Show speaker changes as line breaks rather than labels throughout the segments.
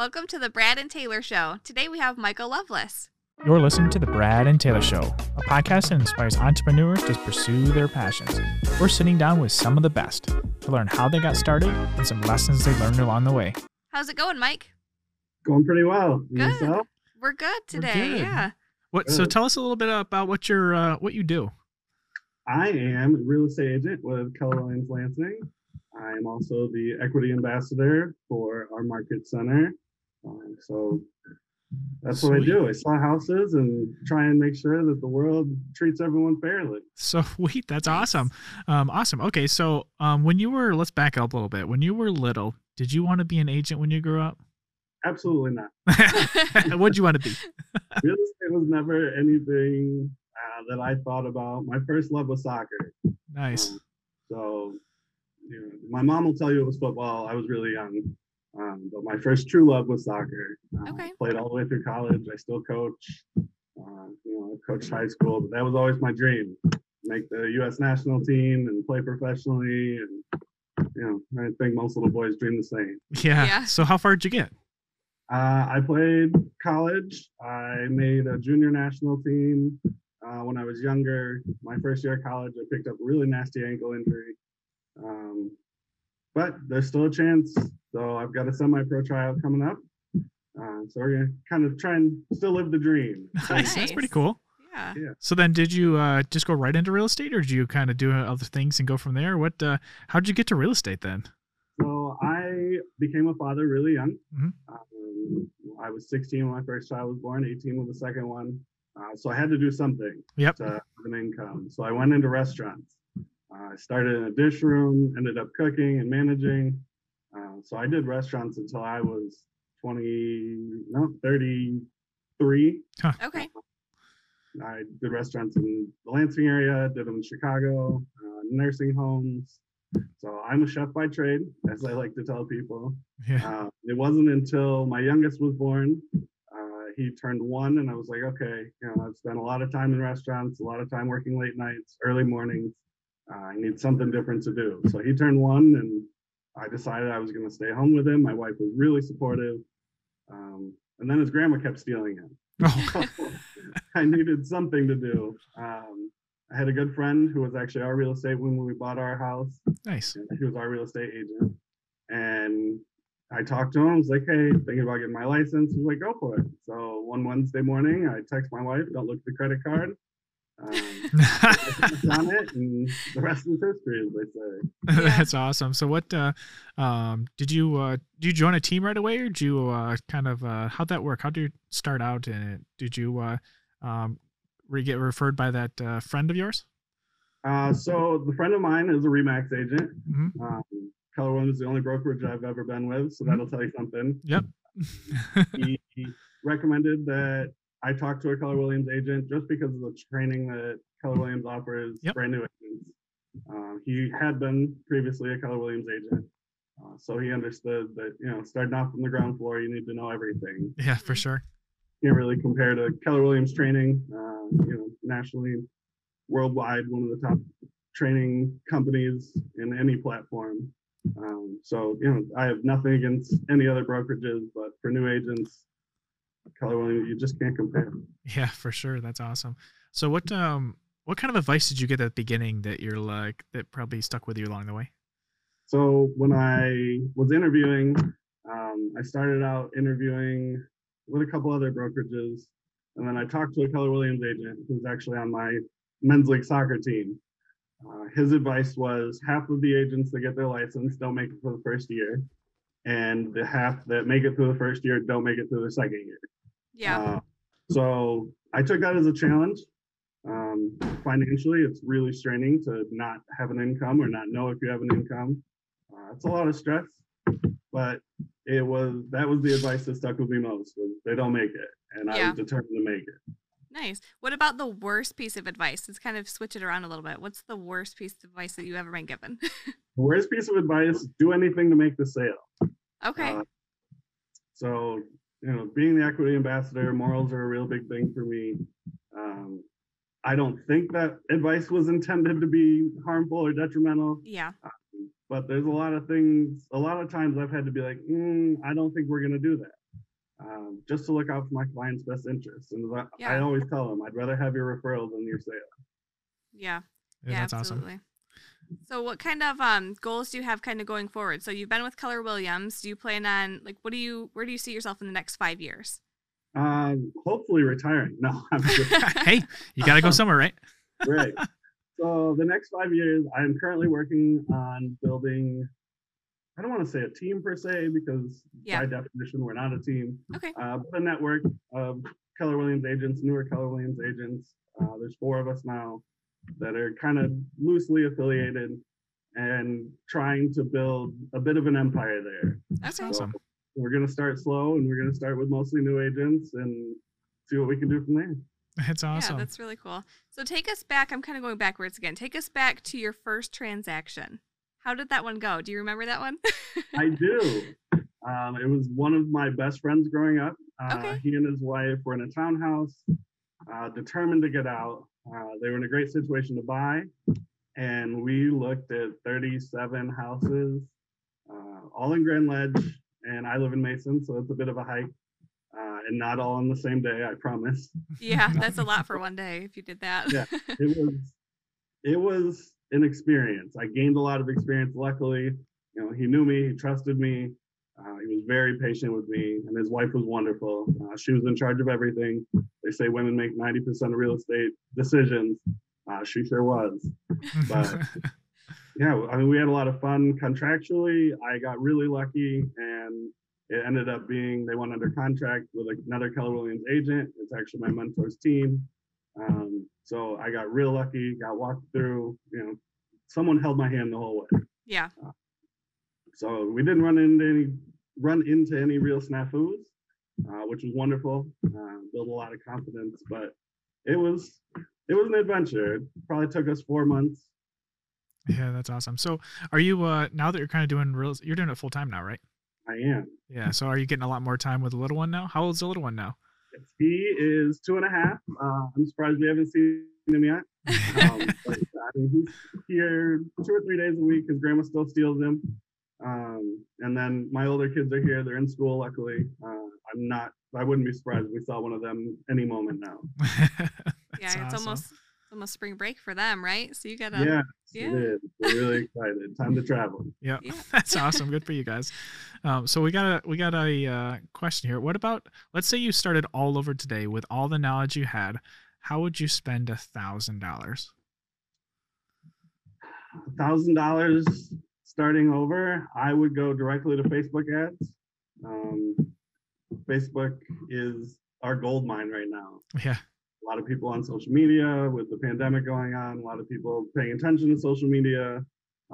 Welcome to the Brad and Taylor Show. Today we have Michael Loveless.
You're listening to The Brad and Taylor Show, a podcast that inspires entrepreneurs to pursue their passions. We're sitting down with some of the best to learn how they got started and some lessons they learned along the way.
How's it going, Mike?
Going pretty well.
Good.
Yourself?
We're good
We're
today.
good.
Yeah.
What? So tell us a little bit about what your uh, what you do.
I am a real estate agent with Keller Williams Lansing. I am also the equity ambassador for our market center. So that's what I do. I sell houses and try and make sure that the world treats everyone fairly.
So sweet. That's awesome. Um, awesome. Okay, so um, when you were, let's back up a little bit. When you were little, did you want to be an agent when you grew up?
Absolutely not.
What'd you want to be?
Real estate was never anything uh, that I thought about. My first love was soccer.
Nice.
Um, so, you know, my mom will tell you it was football. I was really young. Um, but my first true love was soccer. Uh,
Okay.
Played all the way through college. I still coach. Uh, you know, I coached high school, but that was always my dream: make the U.S. national team and play professionally. And you know, I think most little boys dream the same.
Yeah.
Yeah.
So how far did you get?
Uh, I played college. I made a junior national team uh, when I was younger. My first year of college, I picked up a really nasty ankle injury. Um, but there's still a chance. So I've got a semi-pro tryout coming up. Uh, so we're gonna kind of try and still live the dream.
Nice. That's pretty cool.
yeah.
So then, did you uh, just go right into real estate, or did you kind of do other things and go from there? What? Uh, how did you get to real estate then?
So I became a father really young.
Mhm.
Um, I was 16 when my first child was born, 18 when the second one. Uh, so I had to do something
Yep.
to have an income. So I went into restaurants. Uh, I started in a dish room, ended up cooking and managing. Uh, so I did restaurants until I was 20, no, 33.
Okay.
I did restaurants in the Lansing area, did them in Chicago, uh, nursing homes. So I'm a chef by trade, as I like to tell people.
Yeah.
Uh, it wasn't until my youngest was born, uh, he turned one, and I was like, okay, you know, I've spent a lot of time in restaurants, a lot of time working late nights, early mornings. Uh, I need something different to do. So he turned one, and I decided I was going to stay home with him. My wife was really supportive. Um, and then his grandma kept stealing him.
Oh,
I needed something to do. Um, I had a good friend who was actually our real estate when we bought our house.
nice.
He was our real estate agent. And I talked to him. I was like, hey, thinking about getting my license. He was like, go for it. So one Wednesday morning, I text my wife, don't look at the credit card. Um, on it, and the rest is history, as they say.
That's awesome. So what? Uh, um, did you uh, did you join a team right away, or did you uh, kind of uh, how'd that work? How did you start out in it? Did you uh, um, re- get referred by that uh, friend of yours?
Uh, so the friend of mine is a Remax agent.
Mhm.
Um, Keller Williams is the only brokerage I've ever been with, so
Mhm.
that'll tell you something.
Yep.
he, he recommended that I talked to a Keller Williams agent just because of the training that Keller Williams offers
Yep.
brand new agents. Uh, he had been previously a Keller Williams agent, uh, so he understood that you know starting off from the ground floor, you need to know everything.
yeah, for sure.
Can't really compare to Keller Williams training. Uh, you know, nationally, worldwide, one of the top training companies in any platform. Um, so, you know, I have nothing against any other brokerages, but for new agents, Keller Williams, you just can't compare.
Yeah, for sure. That's awesome. So what um what kind of advice did you get at the beginning that you're like that probably stuck with you along the way?
So when I was interviewing, um, I started out interviewing with a couple other brokerages, and then I talked to a Keller Williams agent who's actually on my men's league soccer team. Uh, his advice was half of the agents that get their license don't make it for the first year, and the half that make it through the first year don't make it through the second year.
Yeah.
Uh, so I took that as a challenge. Um, financially, it's really straining to not have an income or not know if you have an income. Uh, it's a lot of stress, but it was that was the advice that stuck with me most. Was they don't make it, and I was determined to make it.
Nice. What about the worst piece of advice? Let's kind of switch it around a little bit. What's the worst piece of advice that you've ever been given?
The worst piece of advice: do anything to make the sale.
okay.
Uh, so, you know, being the equity ambassador, morals are a real big thing for me. Um, I don't think that advice was intended to be harmful or detrimental,
yeah.
but there's a lot of things, a lot of times I've had to be like, mm, I don't think we're going to do that. um, just to look out for my client's best interests. And I- I always tell them, I'd rather have your referral than your sale.
Yeah.
Yeah,
Yeah,
that's
absolutely. So what kind of um goals do you have kind of going forward? So you've been with Keller Williams. Do you plan on like what do you where do you see yourself in the next five years?
Um, hopefully retiring. No, I'm
hey, you got to go somewhere, right?
right. So the next five years, I'm currently working on building. I don't want to say a team per se because
Yeah.
by definition we're not a team.
Okay.
Uh, but a network of Keller Williams agents, newer Keller Williams agents. Uh, there's four of us now that are kind of loosely affiliated and trying to build a bit of an empire there.
That's
Okay.
awesome.
We're going to start slow and we're going to start with mostly new agents and see what we can do from there.
That's awesome.
Yeah, that's really cool. So take us back. I'm kind of going backwards again. Take us back to your first transaction. How did that one go? Do you remember that one?
I do. Um, it was one of my best friends growing up. Uh,
Okay.
He and his wife were in a townhouse, uh, determined to get out. Uh, they were in a great situation to buy, and we looked at 37 houses, uh, all in Grand Ledge. And I live in Mason, so it's a bit of a hike, uh, and not all on the same day. I promise.
yeah, that's a lot for one day if you did that.
Yeah. it was it was an experience. I gained a lot of experience. Luckily, you know, he knew me, he trusted me. Uh, he was very patient with me, and his wife was wonderful. Uh, she was in charge of everything. They say women make 90% of real estate decisions. Uh, she sure was. but- Yeah, I mean, we had a lot of fun contractually. I got really lucky, and it ended up being they went under contract with another Keller Williams agent. It's actually my mentor's team. Um, so I got real lucky, got walked through. You know, someone held my hand the whole way.
Yeah.
So we didn't run into any run into any real snafus, uh, which was wonderful. Uh, built a lot of confidence, but it was it was an adventure. It probably took us four months.
yeah, that's awesome. So, are you uh now that you're kind of doing real? You're doing it full time now, right?
I am.
Yeah. So, are you getting a lot more time with the little one now? How old's the little one now?
He is two and a half. Uh, I'm surprised we haven't seen him yet. Um, but, I mean, he's here two or three days a week. His grandma still steals him. Um, and then my older kids are here. They're in school, luckily. Uh, I'm not, I wouldn't be surprised if we saw one of them any moment now.
Yeah, it's
awesome.
almost it's almost spring break for them, right? So you gotta
yeah,
yeah.
it is. We're really excited. Time to travel.
Yep,
Yeah.
that's awesome. Good for you guys. Um, so we got a we got a uh, question here. What about let's say you started all over today with all the knowledge you had. How would you spend a thousand dollars?
A thousand dollars starting over, I would go directly to Facebook ads. Um, Facebook is our gold mine right now.
Yeah,
A lot of people on social media with the pandemic going on. A lot of people paying attention to social media.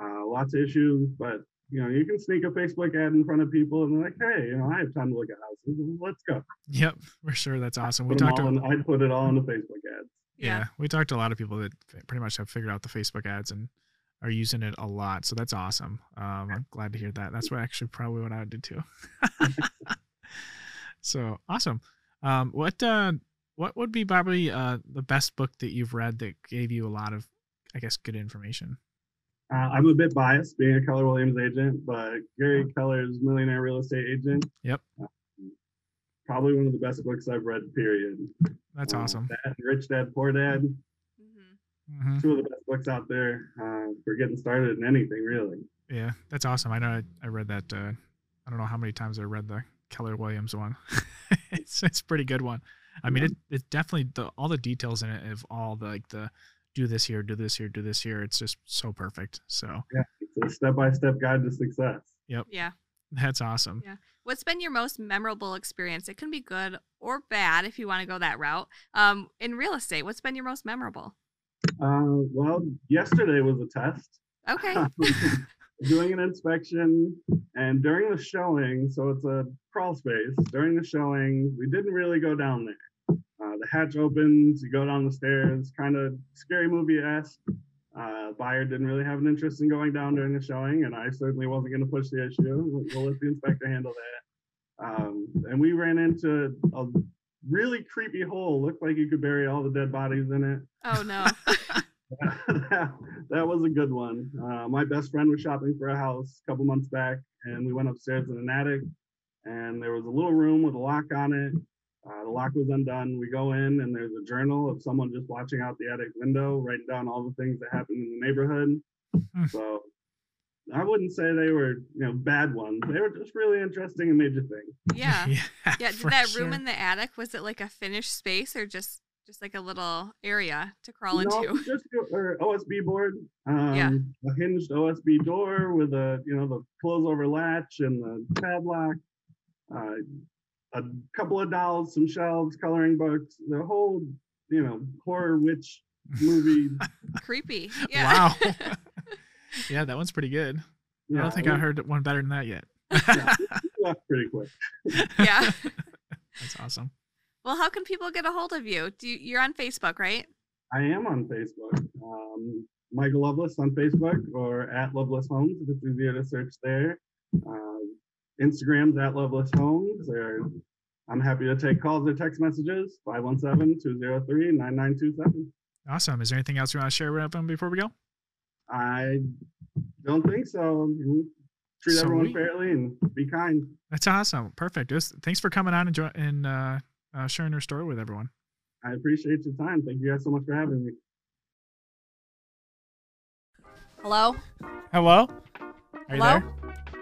Uh, lots of issues, but you know you can sneak a Facebook ad in front of people and they're like, hey, you know, I have time to look at houses. Let's go.
yep, for sure. That's awesome. We talked.
all
To,
in, I'd put it all into Facebook ads.
yeah.
Yeah.
we talked to a lot of people that pretty much have figured out the Facebook ads and are using it a lot. So that's awesome. Um, I'm glad to hear that. That's what actually probably what I would do too. so awesome. Um, what uh, what would be probably uh, the best book that you've read that gave you a lot of, I guess, good information?
Uh, I'm a bit biased being a Keller Williams agent, but Gary Keller's Millionaire Real Estate Agent.
Yep.
uh, probably one of the best books I've read, period.
That's
Uh,
awesome.
that Rich Dad, Poor Dad,
hmm
hmm
two of the best books out there uh, for getting started in anything, really.
Yeah, that's awesome. I know I, I read that. Uh, I don't know how many times I read the Keller Williams one. it's it's a pretty good one. I mean,
Yeah.
it it definitely the all the details in it of all the like the do this here, do this here, do this here. It's just so perfect. So yeah,
It's a step by step guide to success. Yep.
Yeah.
that's awesome.
Yeah. What's been your most memorable experience? It can be good or bad if you want to go that route. Um, in real estate, what's been your most memorable?
Uh, well, yesterday was a test.
Okay.
doing an inspection and during the showing so it's a crawl space during the showing we didn't really go down there uh, the hatch opens you go down the stairs kind of scary movie-esque uh, buyer didn't really have an interest in going down during the showing and i certainly wasn't going to push the issue we'll, we'll let the inspector handle that um, and we ran into a really creepy hole looked like you could bury all the dead bodies in it
Oh no.
that, that was a good one. Uh, my best friend was shopping for a house a couple months back, and we went upstairs in an attic, and there was a little room with a lock on it. Uh, the lock was undone. We go in, and there's a journal of someone just watching out the attic window, writing down all the things that happened in the neighborhood.
Hmm.
So I wouldn't say they were, you know, bad ones. They were just really interesting and made you think.
Yeah.
yeah.
Yeah. Did
for
that
sure.
room in the attic was it like a finished space or just just like a little area to crawl
No,
into?
just go- or OSB board. Um,
Yeah.
A hinged OSB door with a, you know, the close over latch and the padlock. Uh, a couple of dolls, some shelves, coloring books, the whole, you know, horror witch movie.
Creepy. Yeah.
Wow. yeah, that one's pretty good. I don't think
it
I heard one better than that yet.
left pretty quick.
yeah.
That's awesome.
Well, how can people get a hold of you? Do you, you're on Facebook, right?
I am on Facebook. Um, Michael Loveless on Facebook or at Loveless Homes if it's easier to search there. Um, Instagram's at Loveless Homes. Or I'm happy to take calls or text messages 517-203-9927.
Awesome. Is there anything else you want to share with them before we go?
I don't think so. Treat everyone
Sweet.
fairly and be kind.
That's awesome. Perfect. Just, thanks for coming on and, jo- and uh, uh, sharing your story with everyone.
I appreciate your time. Thank you guys so much for having me.
Hello?
Hello? Are you
Hello?